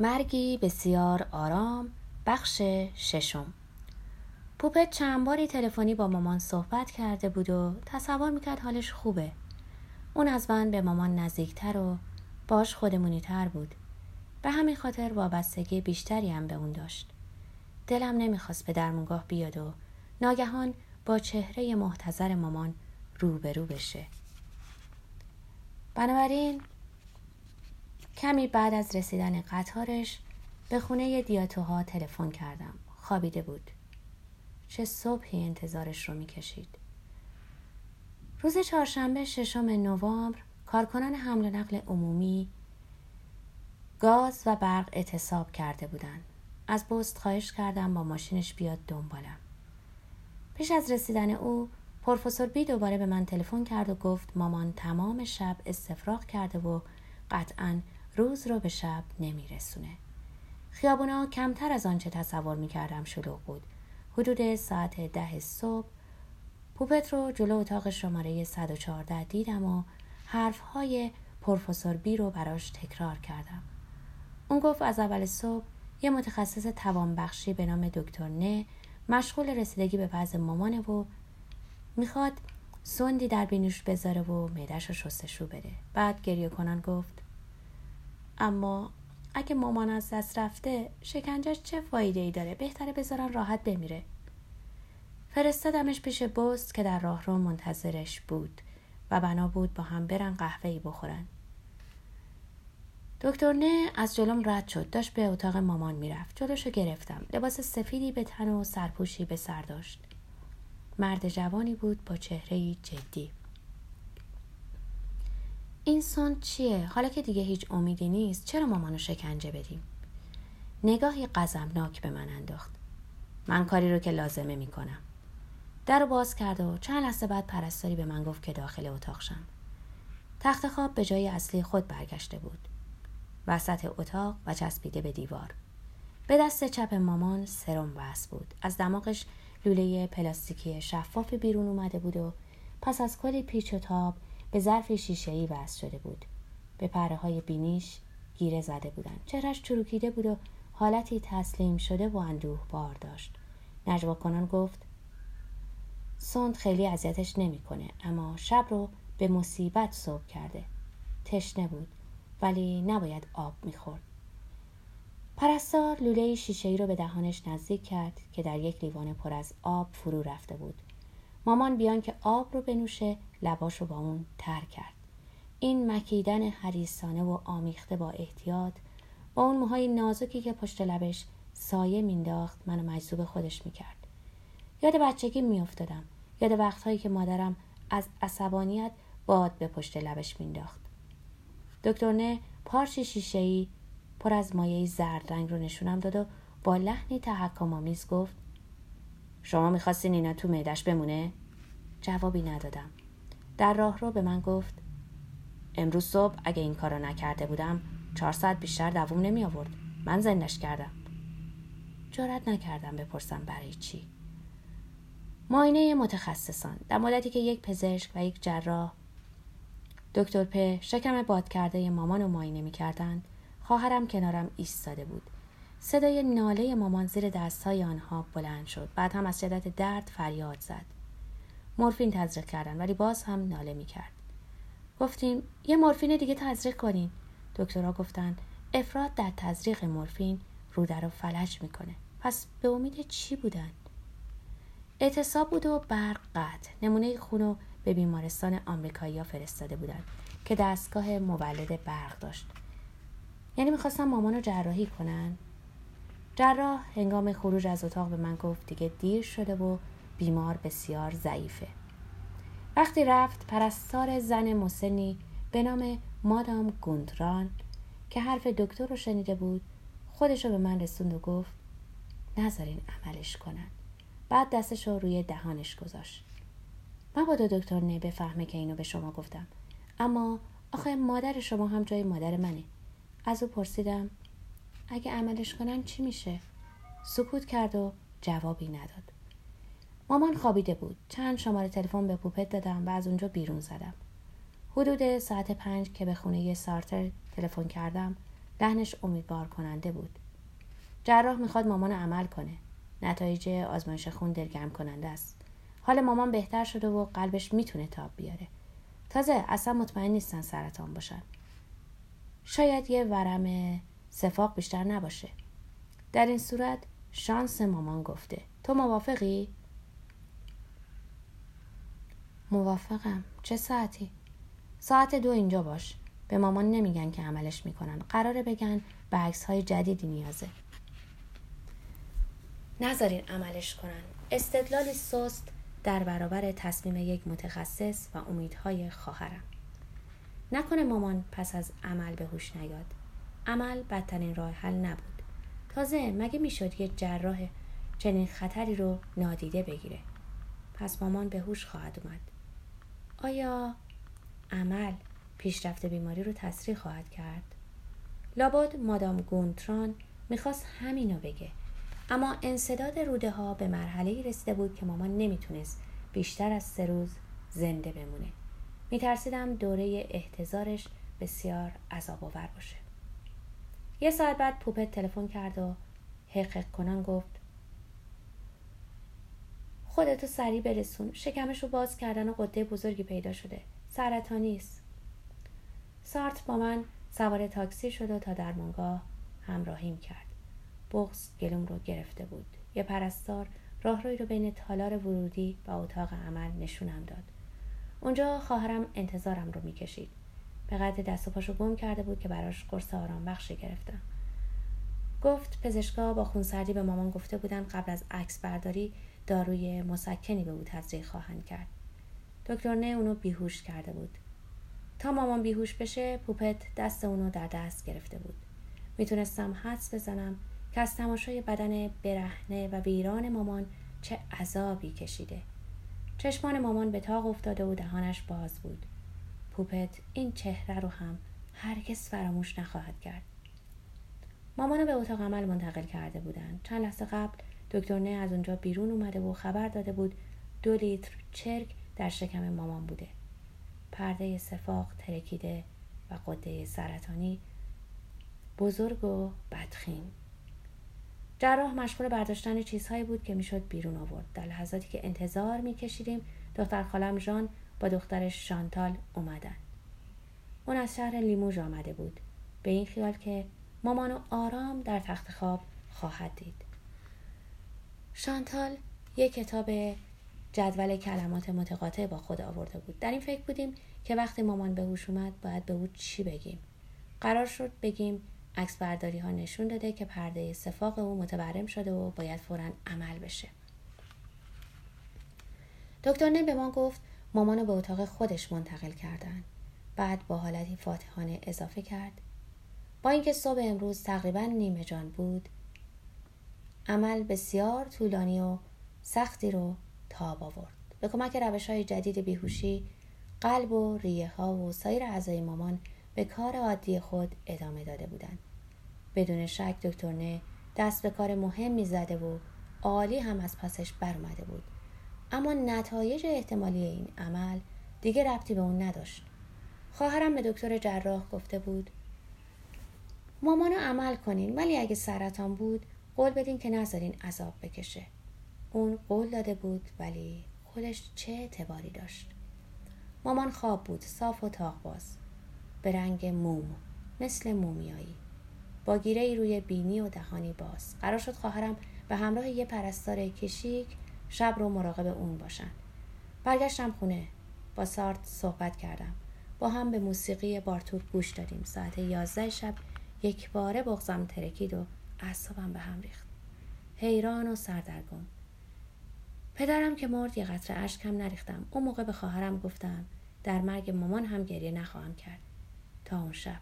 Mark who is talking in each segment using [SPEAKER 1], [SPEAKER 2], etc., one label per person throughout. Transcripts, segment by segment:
[SPEAKER 1] مرگی بسیار آرام. بخش ششم. پوپت چند باری تلفنی با مامان صحبت کرده بود و تصور می‌کرد حالش خوبه. اون از من به مامان نزدیکتر و باش خودمونی تر بود. به همین خاطر وابستگی بیشتری هم به اون داشت. دلم نمی‌خواست به درمونگاه بیاد و ناگهان با چهره محتظر مامان روبرو بشه. بنابراین کمی بعد از رسیدن قطارش به خونه دیاتوها تلفن کردم. خوابیده بود. چه صبحی انتظارش رو می‌کشید. روز چهارشنبه ششم نوامبر کارکنان حمل و نقل عمومی گاز و برق اعتصاب کرده بودند. از بست خواهش کردم با ماشینش بیاد دنبالم. پیش از رسیدن او پروفسور بی دوباره به من تلفن کرد و گفت مامان تمام شب استفراغ کرده و قطعا روز رو به شب نمیرسونه. خیابونا کمتر از آنچه تصور می‌کردم شلوغ بود. حدود ساعت ده صبح پوپت رو جلو اتاق شماره 114 دیدم و حرفهای پروفسور بی رو براش تکرار کردم. اون گفت از اول صبح یه متخصص توانبخشی به نام دکتر نه مشغول رسیدگی به وضع مامانه و می‌خواد سندی در بینوش بذاره و معدش رو شستشو بده. بعد گریه کنان گفت اما اگه مامان از دست رفته شکنجش چه فایده ای داره؟ بهتره بذارن راحت بمیره. فرستادمش پیش بست که در راهرو منتظرش بود و بنا بود با هم برن قهوه ای بخورن. دکتر نه از جلوم رد شد. داشت به اتاق مامان می‌رفت. جلوشو گرفتم. لباس سفیدی به تن و سرپوشی به سر داشت. مرد جوانی بود با چهره جدی. این سون چیه؟ حالا که دیگه هیچ امیدی نیست چرا مامانو شکنجه بدیم؟ نگاهی غضبناک به من انداخت. من کاری رو که لازمه می‌کنم. در رو باز کرد و چند لحظه بعد پرستاری به من گفت که داخل اتاق شم. تخت خواب به جای اصلی خود برگشته بود. وسط اتاق و چسبیده به دیوار. به دست چپ مامان سرم وصل بود. از دماغش لوله پلاستیکی شفافی بیرون اومده بود و پس از کلی پیچ و تاب به ظرف شیشهای وصل شده بود. به پره های بینیش گیره زده بودند. چهرش چروکیده بود و حالتی تسلیم شده و اندوه بار داشت. نجوا کنان گفت سند خیلی اذیتش نمی‌کنه اما شب رو به مصیبت صبح کرده. تشنه بود ولی نباید آب می‌خورد. پرستار لوله شیشه ای رو به دهانش نزدیک کرد که در یک لیوان پر از آب فرو رفته بود. مامان بیان که آب رو بنوشه لباش رو با اون تر کرد. این مکیدن حریسانه و آمیخته با احتیاط با اون موهای نازکی که پشت لبش سایه مینداخت منو مجذوب خودش می‌کرد. یاد بچگی میافتادم. یاد وقتهایی که مادرم از عصبانیت باد به پشت لبش مینداخت. دکتر نه پارچ شیشه ای پر از مایه زرد رنگ رو نشونم داد و با لحنی تحکم آمیز گفت شما می‌خواستین اینا تو معدش بمونه؟ جوابی ندادم. در راه رو به من گفت امروز صبح اگه این کارو نکرده بودم چهار ساعت بیشتر دووم نمی آورد. من زندش کردم. جرات نکردم بپرسم برای چی. ماینه متخصصان در مدتی که یک پزشک و یک جراح دکتر پ شکم باد کرده مامان رو معاینه می‌کردند خواهرم کنارم ایستاده بود. صدای ناله مامان زیر دستهای آنها بلند شد. بعد هم از شدت درد فریاد زد. مورفین تزریق کردن ولی باز هم ناله می‌کرد. گفتیم یه مورفین دیگه تزریق کنین. دکترها گفتند افراد در تزریق مورفین روده رو فلج می‌کنه. پس به امید چی بودن؟ اعتصاب بود و برق قطع. نمونه خونو به بیمارستان آمریکایی فرستاده بودند که دستگاه مولد برق داشت. یعنی می‌خواستم مامان رو جراحی کنن؟ جراح هنگام خروج از اتاق به من گفت دیگه دیر شده و بیمار بسیار ضعیفه. وقتی رفت پرستار زن مسنی به نام مادام گوندران که حرف دکتر رو شنیده بود خودش رو به من رسوند و گفت نذارین عملش کنن. بعد دستش رو روی دهانش گذاشت. مبادا دکتر نه بفهمه که اینو به شما گفتم. اما آخه مادر شما هم جای مادر منه. از او پرسیدم اگه عملش کنن چی میشه؟ سکوت کرد و جوابی نداد. مامان خوابیده بود. چند شماره تلفن به پوپت دادم و از اونجا بیرون زدم. حدود ساعت پنج که به خونه سارتر تلفن کردم لحنش امیدوار کننده بود. جراح می‌خواد مامان عمل کنه. نتایج آزمایش خون دلگرم کننده است. حال مامان بهتر شده و قلبش می‌تونه تاب بیاره. تازه اصلا مطمئن نیستن سرطان باشن. شاید یه ورم سفاق بیشتر نباشه. در این صورت شانس مامان گفته. تو موافقی؟ موافقم. چه ساعتی؟ ساعت دو اینجا باش. به مامان نمیگن که عملش می‌کنن. قراره بگن به عکس های جدیدی نیازه. نذارین عملش کنن. استدلالی سست در برابر تصمیم یک متخصص و امیدهای خواهرم. نکنه مامان پس از عمل به هوش نیاد. عمل بدترین راه حل نبود. تازه مگه می‌شد یه جراح چنین خطری رو نادیده بگیره؟ پس مامان به هوش خواهد اومد. آیا عمل پیشرفت بیماری رو تسریع خواهد کرد؟ لابد مادام گونتران می‌خواست همینو بگه. اما انصداد روده ها به مرحله رسیده بود که مامان نمی‌تونست بیشتر از سه روز زنده بمونه. میترسیدم دوره احتضارش بسیار عذاب آور باشه. یه ساعت بعد پوپت تلفن کرد و حقق کنان گفت خودتو سریع برسون شکمش رو باز کردن و قده بزرگی پیدا شده. سرطانی است سارت با من سوار تاکسی شد و تا درمانگاه همراهیم کرد. بغز گلوم رو گرفته بود. یه پرستار راهروی رو بین تالار ورودی و اتاق عمل نشونم داد. اونجا خواهرم انتظارم رو می‌کشید. به قدر دست و پاشو گم کرده بود که براش قرص آرام بخشی گرفتم گفت پزشکا با خونسردی به مامان گفته بودن قبل از عکس برداری داروی مسکنی به او تزریق خواهند کرد. دکتر نه اونو بیهوش کرده بود. تا مامان بیهوش بشه پوپت دست اونو در دست گرفته بود. می‌تونستم حدس بزنم که از تماشای بدن برهنه و ویران مامان چه عذابی کشیده. چشمان مامان به تاق افتاده و دهانش باز بود. پوپت این چهره رو هم هرگز فراموش نخواهد کرد. مامانو به اتاق عمل منتقل کرده بودند. چند لحظه قبل دکتر نه از اونجا بیرون اومده و خبر داده بود دو لیتر چرک در شکم مامان بوده. پرده سفاق ترکیده و قده سرطانی بزرگ و بدخیم جراح مشغول برداشتن چیزهایی بود که می‌شد بیرون آورد. در لحظاتی که انتظار میکشیدیم دختر خالم ژان با دخترش شانتال اومدن. اون از شهر لیموژ آمده بود. به این خیال که مامانو آرام در تخت خواب خواهد دید. شانتال یک کتاب جدول کلمات متقاطع با خود آورده بود. در این فکر بودیم که وقتی مامان به هوش اومد باید به او چی بگیم. قرار شد بگیم عکس برداری ها نشون داده که پرده صفاق او متورم شده و باید فورا عمل بشه. دکتر نه به ما گفت مامانو به اتاق خودش منتقل کردن. بعد با حالتی فاتحانه اضافه کرد. با اینکه صبح امروز تقریبا نیمه جان بود عمل بسیار طولانی و سختی رو تاب آورد. به کمک روش های جدید بیهوشی قلب و ریه ها و سایر اعضای مامان به کار عادی خود ادامه داده بودند. بدون شک دکتر نه دست به کار مهمی زده و عالی هم از پسش برمده بود. اما نتایج احتمالی این عمل دیگه ربطی به اون نداشت. خواهرم به دکتر جراح گفته بود مامانو عمل کنین ولی اگه سرطان بود قول بدین که نذارین عذاب بکشه. اون قول داده بود ولی خودش چه اعتباری داشت؟ مامان خواب بود صاف و تاق باز. به رنگ موم مثل مومیایی. با گیره ای روی بینی و دهانی باز. قرار شد خواهرم به همراه یه پرستار کشیک شب رو مراقب اون باشن. برگشتم خونه. با سارت صحبت کردم. با هم به موسیقی بارتور گوش دادیم. ساعت یازده شب یک باره بغزم ترکید و اعصابم به هم ریخت. حیران و سردرگم. پدرم که مرد یه قطره اشکم نریختم. اون موقع به خواهرم گفتم در مرگ مامان هم گریه نخواهم کرد. تا اون شب.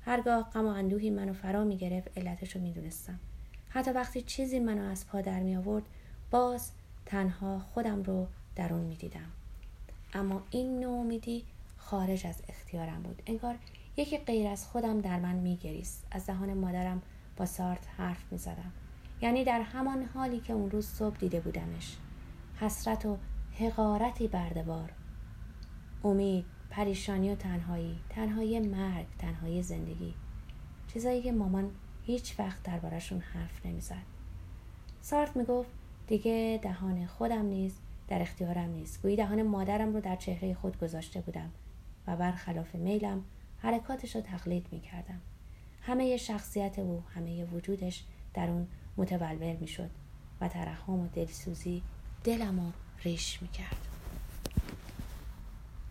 [SPEAKER 1] هرگاه غم و اندوهی منو فرا می‌گرفت علتش رو می‌دونستم. حتی وقتی چیزی منو از پا در می آورد باز تنها خودم رو در اون می‌دیدم. اما این نومیدی خارج از اختیارم بود. انگار یکی غیر از خودم در من میگریست. از دهان مادرم با سارت حرف می‌زدم. یعنی در همان حالی که اون روز صبح دیده بودمش. حسرت و حقارتی بردبار امید پریشانی و تنهایی. تنهایی مرگ تنهایی زندگی. چیزایی که مامان هیچ وقت دربارشون حرف نمی‌زد. سارت می‌گفت دیگه دهان خودم نیست در اختیارم نیست. گویی دهان مادرم رو در چهره خود گذاشته بودم و برخلاف میلم حرکاتش رو تقلید می‌کردم. همه شخصیت او همه وجودش در اون متولول می‌شد و ترحم و دلسوزی دلم رو ریش می‌کرد.